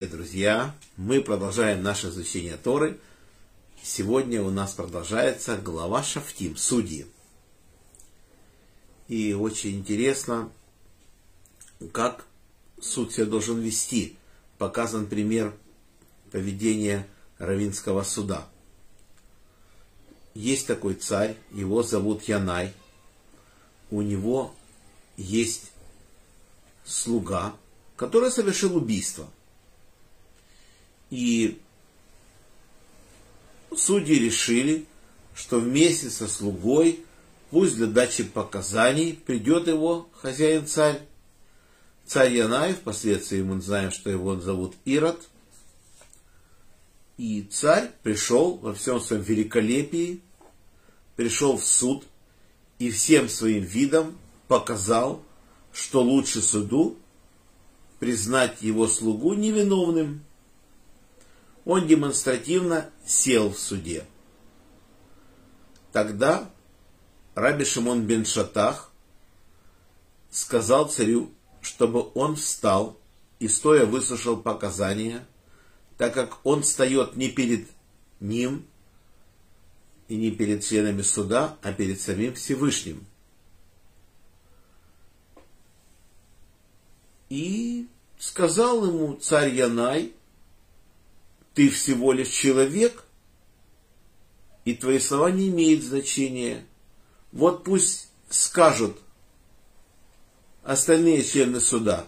Друзья, мы продолжаем наше изучение Торы. Сегодня у нас продолжается глава Шафтим, судьи. И очень интересно, как суд себя должен вести. Показан пример поведения Равинского суда. Есть такой царь, его зовут Янай. У него есть слуга, который совершил убийство – и судьи решили, что вместе со слугой, пусть для дачи показаний, придет его хозяин-царь. Царь Янай, впоследствии мы знаем, что его зовут Ирод. И царь пришел во всем своем великолепии, пришел в суд и всем своим видом показал, что лучше суду признать его слугу невиновным, он демонстративно сел в суде. Тогда Раби Шимон бен Шатах сказал царю, чтобы он встал и стоя выслушал показания, так как он встает не перед ним и не перед членами суда, а перед самим Всевышним. И сказал ему царь Янай, ты всего лишь человек, и твои слова не имеют значения. Вот пусть скажут остальные члены суда,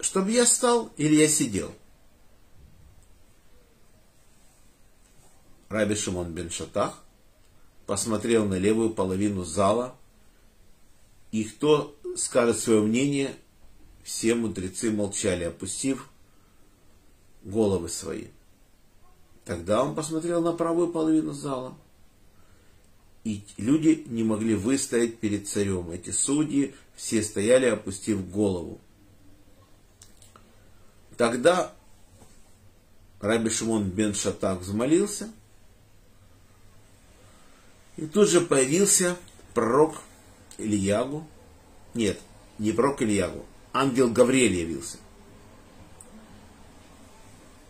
чтобы я стал или я сидел. Раби Шимон бен Шатах посмотрел на левую половину зала, и кто скажет свое мнение, все мудрецы молчали, опустив головы свои. Тогда он посмотрел на правую половину зала. И люди не могли выстоять перед царем. Эти судьи все стояли, опустив голову. Тогда Раби Шимон бен Шатак взмолился. И тут же появился пророк Ильягу. Нет, не пророк Ильягу. Ангел Гавриэль явился.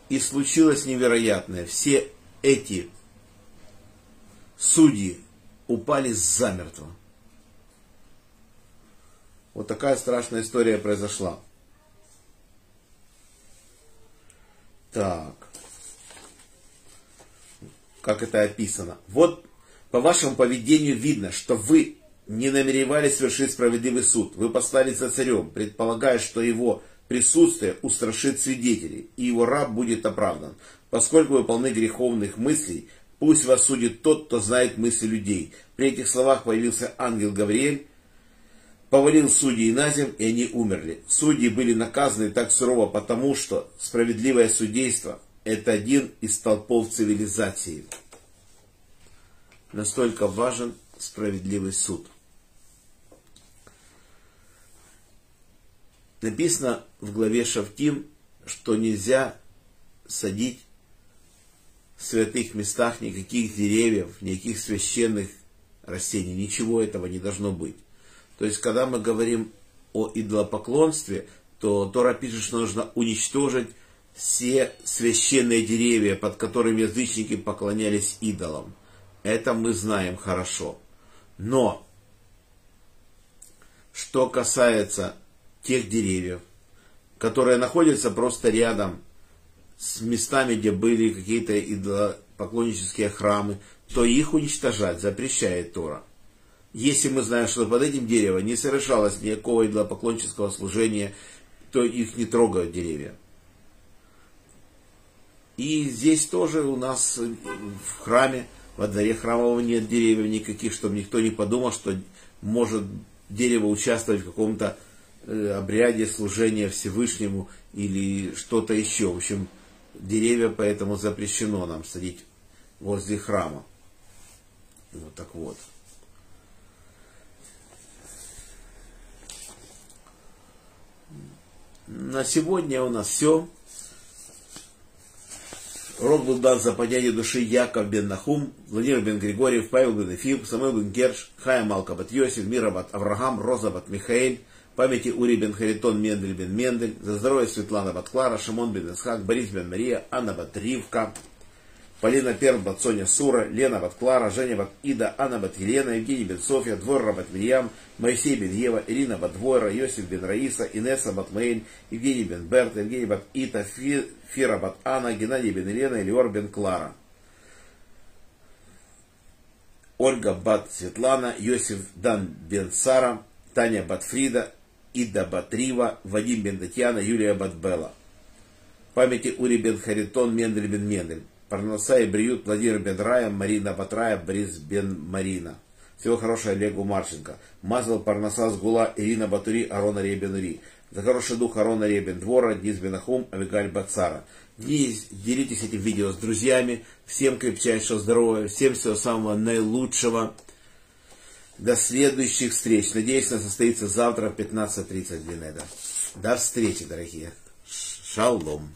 И случилось невероятное. Все эти судьи упали замертво. Вот такая страшная история произошла. Так. Как это описано? Вот по вашему поведению видно, что вы не намеревались совершить справедливый суд. Вы послали за царем, предполагая, что его присутствие устрашит свидетелей, и его раб будет оправдан. Поскольку вы полны греховных мыслей, пусть вас судит тот, кто знает мысли людей. При этих словах появился ангел Гавриэль, повалил судьи на землю, и они умерли. Судьи были наказаны так сурово, потому что справедливое судейство – это один из столпов цивилизации. Настолько важен справедливый суд. Написано в главе Шавтим, что нельзя садить в святых местах никаких деревьев, никаких священных растений. Ничего этого не должно быть. То есть, когда мы говорим о идолопоклонстве, то Тора пишет, что нужно уничтожить все священные деревья, под которыми язычники поклонялись идолам. Это мы знаем хорошо. Но, что касается тех деревьев, которые находятся просто рядом с местами, где были какие-то идолопоклоннические храмы, то их уничтожать запрещает Тора. Если мы знаем, что под этим деревом не совершалось никакого идолопоклонческого служения, то их не трогают деревья. И здесь тоже у нас в храме, во дворе храмового нет деревьев никаких, чтобы никто не подумал, что может дерево участвовать в каком-то обряде служения Всевышнему или что-то еще. В общем, деревья поэтому запрещено нам садить возле храма. Вот так вот. На сегодня у нас все. Урок был дан за поднятие души Яков бен Нахум, Владимир бен Григорьев, Павел бен Эфип, Самуил бен Герш, Хая Малка бат Йосиф, Мира бат Авраам, Роза бат Михаэль, памяти Ури бен Харитон Мендель бен Мендель, за здоровье Светлана Батклара, Шимон бен Исхак, Борис бен Мария, Анна Батривка, Полина Перн, Бат Соня Сура, Лена Бат Клара, Женя Бат Ида, Анна Бат Елена, Евгений бен Софья, Двойра Бат Мирьям, Моисей бен Ева, Ирина Бат Двойра, Йосиф бен Раиса, Инесса Бат Мейн, Евгений бен Берт, Евгений Бат Ита, Фира Бат Анна, Геннадий бен Елена, Элиор бен Клара. Ольга Бат Светлана, Йосиф Дан Бен Сара, Таня Батфрида, Ида Батрива, Вадим Бен Татьяна, Юлия Батбела. Памяти Ури Бен Харитон, Мендель Бен Мендель. Парноса и Бриют, Владимир Бен Рая, Марина Батрая, Борис Бен Марина. Всего хорошего Олегу Марченко. Мазал Парноса Сгула, Ирина Батури, Арона Ребен Ури. За хороший дух Арона Ребен Двора, Диз Бенахум, Авигаль Бацара. Делитесь этим видео с друзьями. Всем крепчайшего здоровья, всем всего самого наилучшего. До следующих встреч. Надеюсь, она состоится завтра в 15.30 Венеда. До встречи, дорогие. Шалом.